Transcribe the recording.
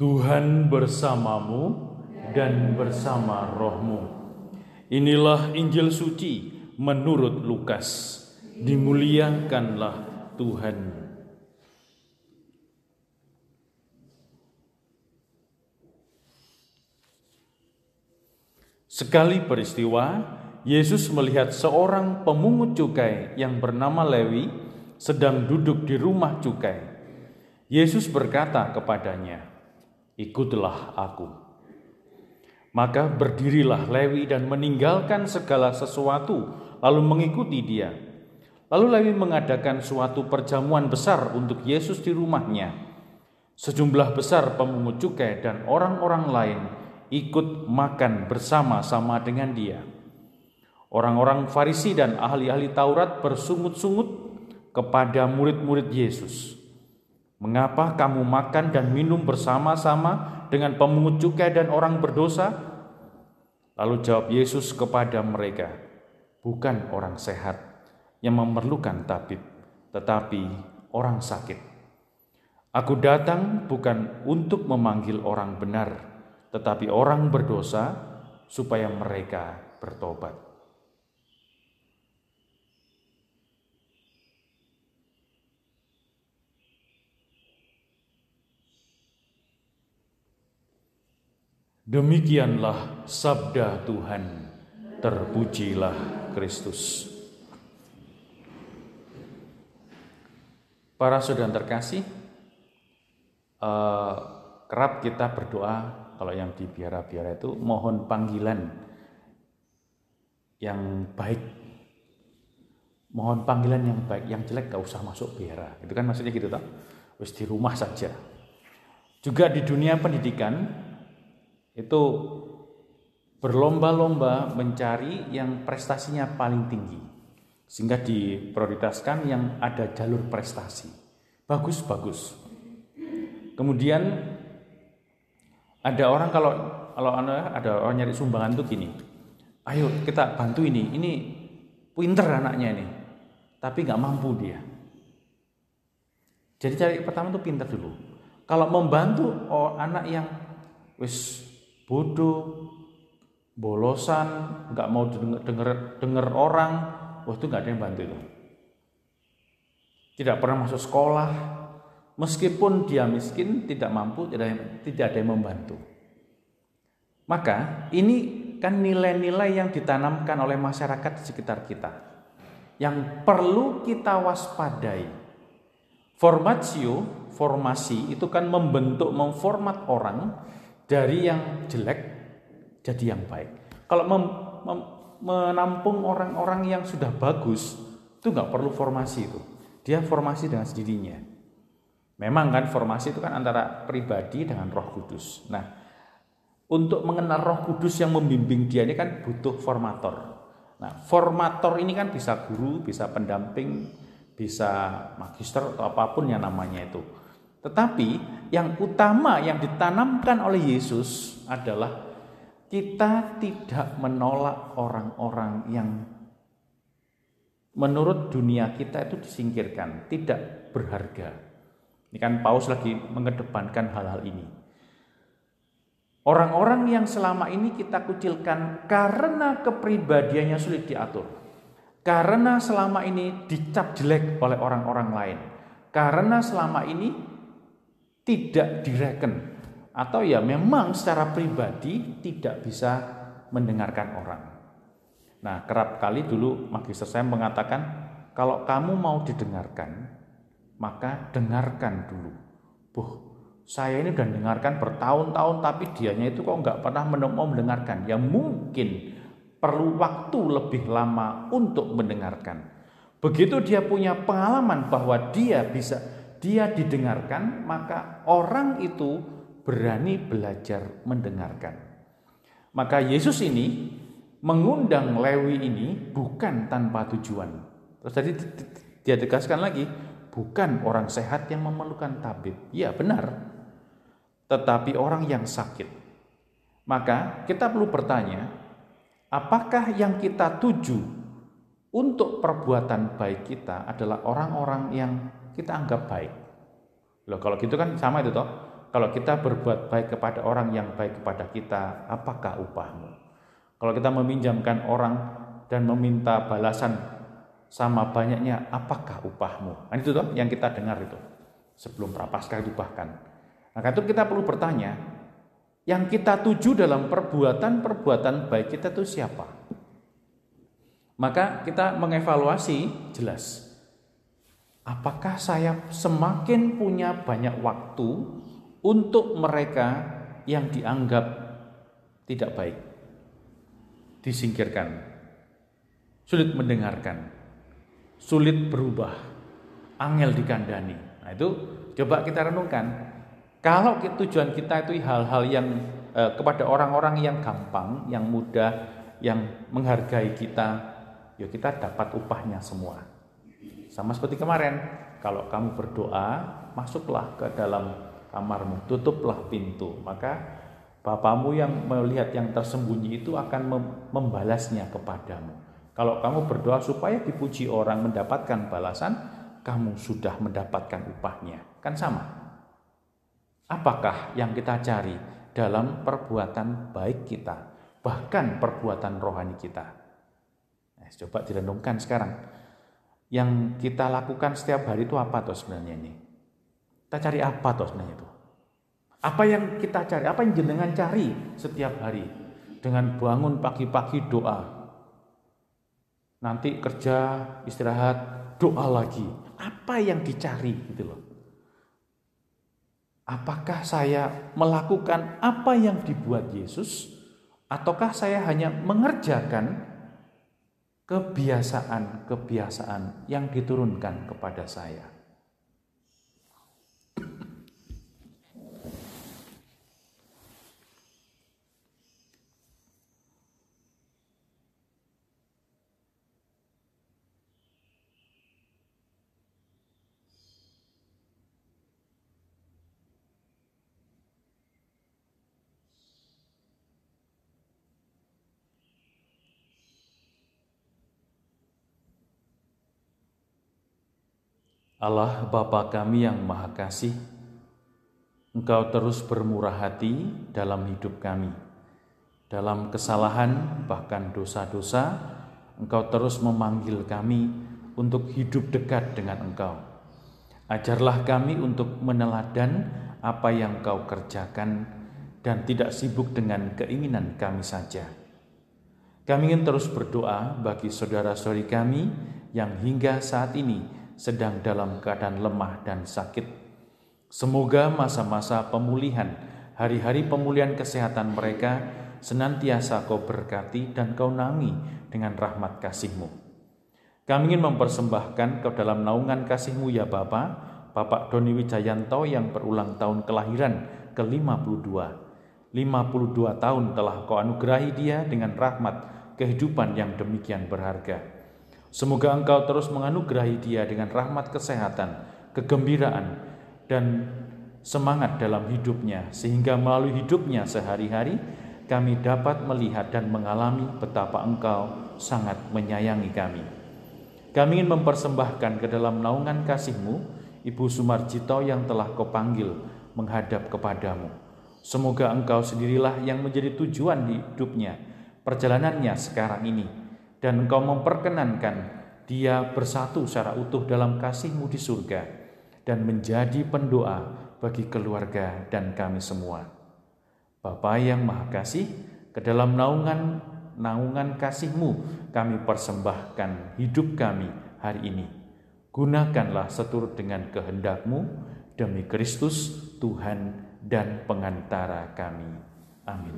Tuhan bersamamu dan bersama rohmu. Inilah Injil suci menurut Lukas. Dimuliakanlah Tuhan. Sekali peristiwa, Yesus melihat seorang pemungut cukai yang bernama Lewi sedang duduk di rumah cukai. Yesus berkata kepadanya, ikutlah aku. Maka berdirilah Lewi dan meninggalkan segala sesuatu, lalu mengikuti dia. Lalu Lewi mengadakan suatu perjamuan besar untuk Yesus di rumahnya. Sejumlah besar pemungut cukai dan orang-orang lain ikut makan bersama-sama dengan dia. Orang-orang Farisi dan ahli-ahli Taurat bersungut-sungut kepada murid-murid Yesus Mengapa kamu makan dan minum bersama-sama dengan pemungut cukai dan orang berdosa? Lalu jawab Yesus kepada mereka, bukan orang sehat yang memerlukan tabib, tetapi orang sakit. Aku datang bukan untuk memanggil orang benar, tetapi orang berdosa supaya mereka bertobat. Demikianlah sabda Tuhan, terpujilah Kristus. Para saudara terkasih, uh, kerap kita berdoa kalau yang di biara-biara itu mohon panggilan yang baik. Mohon panggilan yang baik, yang jelek gak usah masuk biara. Itu kan maksudnya gitu toh. Wis di rumah saja. Juga di dunia pendidikan itu berlomba-lomba mencari yang prestasinya paling tinggi. Sehingga diprioritaskan yang ada jalur prestasi. Bagus-bagus kemudian ada orang kalau kalau ada orang nyari sumbangan tuh gini. Ayo kita bantu ini. Ini pinter anaknya ini. Tapi nggak mampu dia. Jadi cari pertama tuh pinter dulu. Kalau membantu oh, anak yang wis bodoh, bolosan, nggak mau denger, denger, denger orang, wah itu nggak ada yang bantu itu. Tidak pernah masuk sekolah, meskipun dia miskin, tidak mampu, tidak, tidak ada yang membantu. Maka ini kan nilai-nilai yang ditanamkan oleh masyarakat di sekitar kita yang perlu kita waspadai. Formatio, formasi itu kan membentuk, memformat orang dari yang jelek jadi yang baik. Kalau mem, mem, menampung orang-orang yang sudah bagus, itu nggak perlu formasi itu. Dia formasi dengan sendirinya. Memang kan formasi itu kan antara pribadi dengan Roh Kudus. Nah, untuk mengenal Roh Kudus yang membimbing dia ini kan butuh formator. Nah, formator ini kan bisa guru, bisa pendamping, bisa magister atau apa pun yang namanya itu. Tetapi yang utama yang ditanamkan oleh Yesus adalah kita tidak menolak orang-orang yang menurut dunia kita itu disingkirkan, tidak berharga. Ini kan Paus lagi mengedepankan hal-hal ini. Orang-orang yang selama ini kita kucilkan karena kepribadiannya sulit diatur. Karena selama ini dicap jelek oleh orang-orang lain. Karena selama ini tidak direken atau ya memang secara pribadi tidak bisa mendengarkan orang. Nah, kerap kali dulu magister saya mengatakan kalau kamu mau didengarkan, maka dengarkan dulu. Buh, saya ini udah dengarkan bertahun-tahun tapi dianya itu kok nggak pernah mau mendengarkan. Ya mungkin perlu waktu lebih lama untuk mendengarkan. Begitu dia punya pengalaman bahwa dia bisa dia didengarkan, maka orang itu berani belajar mendengarkan. Maka Yesus ini mengundang Lewi ini bukan tanpa tujuan. Terus tadi dia tegaskan lagi, bukan orang sehat yang memerlukan tabib. Ya benar, tetapi orang yang sakit. Maka kita perlu bertanya, apakah yang kita tuju untuk perbuatan baik kita adalah orang-orang yang kita anggap baik. Loh, kalau gitu kan sama itu toh. kalau kita berbuat baik kepada orang yang baik kepada kita, apakah upahmu? Kalau kita meminjamkan orang dan meminta balasan sama banyaknya, apakah upahmu? Nah, itu tuh yang kita dengar itu sebelum prapaskah itu bahkan. Nah, itu kita perlu bertanya, yang kita tuju dalam perbuatan-perbuatan baik kita itu siapa? Maka kita mengevaluasi jelas. Apakah saya semakin punya banyak waktu untuk mereka yang dianggap tidak baik, disingkirkan, sulit mendengarkan, sulit berubah, angel dikandani. Nah itu coba kita renungkan. Kalau tujuan kita itu hal-hal yang eh, kepada orang-orang yang gampang, yang mudah, yang menghargai kita, ya kita dapat upahnya semua. Sama seperti kemarin, kalau kamu berdoa, masuklah ke dalam kamarmu, tutuplah pintu, maka Bapamu yang melihat yang tersembunyi itu akan membalasnya kepadamu. Kalau kamu berdoa supaya dipuji orang mendapatkan balasan, kamu sudah mendapatkan upahnya. Kan sama. Apakah yang kita cari dalam perbuatan baik kita, bahkan perbuatan rohani kita? Nah, coba direnungkan sekarang. Yang kita lakukan setiap hari itu apa tuh sebenarnya ini? Kita cari apa toh sebenarnya itu? Apa yang kita cari? Apa yang jenengan cari setiap hari? Dengan bangun pagi-pagi doa. Nanti kerja, istirahat, doa lagi. Apa yang dicari gitu loh. Apakah saya melakukan apa yang dibuat Yesus ataukah saya hanya mengerjakan kebiasaan-kebiasaan yang diturunkan kepada saya? Allah Bapa kami yang Maha Kasih, Engkau terus bermurah hati dalam hidup kami. Dalam kesalahan, bahkan dosa-dosa, Engkau terus memanggil kami untuk hidup dekat dengan Engkau. Ajarlah kami untuk meneladan apa yang Engkau kerjakan dan tidak sibuk dengan keinginan kami saja. Kami ingin terus berdoa bagi saudara-saudari kami yang hingga saat ini sedang dalam keadaan lemah dan sakit. Semoga masa-masa pemulihan, hari-hari pemulihan kesehatan mereka senantiasa kau berkati dan kau nangi dengan rahmat kasih-Mu. Kami ingin mempersembahkan ke dalam naungan kasih-Mu ya Bapa, Bapak Doni Wijayanto yang berulang tahun kelahiran ke-52. 52 tahun telah kau anugerahi dia dengan rahmat kehidupan yang demikian berharga. Semoga engkau terus menganugerahi dia dengan rahmat kesehatan, kegembiraan, dan semangat dalam hidupnya, sehingga melalui hidupnya sehari-hari kami dapat melihat dan mengalami betapa engkau sangat menyayangi kami. Kami ingin mempersembahkan ke dalam naungan kasihmu, Ibu Sumarjito yang telah kau panggil menghadap kepadamu. Semoga engkau sendirilah yang menjadi tujuan di hidupnya, perjalanannya sekarang ini, dan engkau memperkenankan dia bersatu secara utuh dalam kasihmu di surga dan menjadi pendoa bagi keluarga dan kami semua. Bapa yang Maha Kasih, ke dalam naungan naungan kasihmu kami persembahkan hidup kami hari ini. Gunakanlah seturut dengan kehendakmu demi Kristus Tuhan dan pengantara kami. Amin.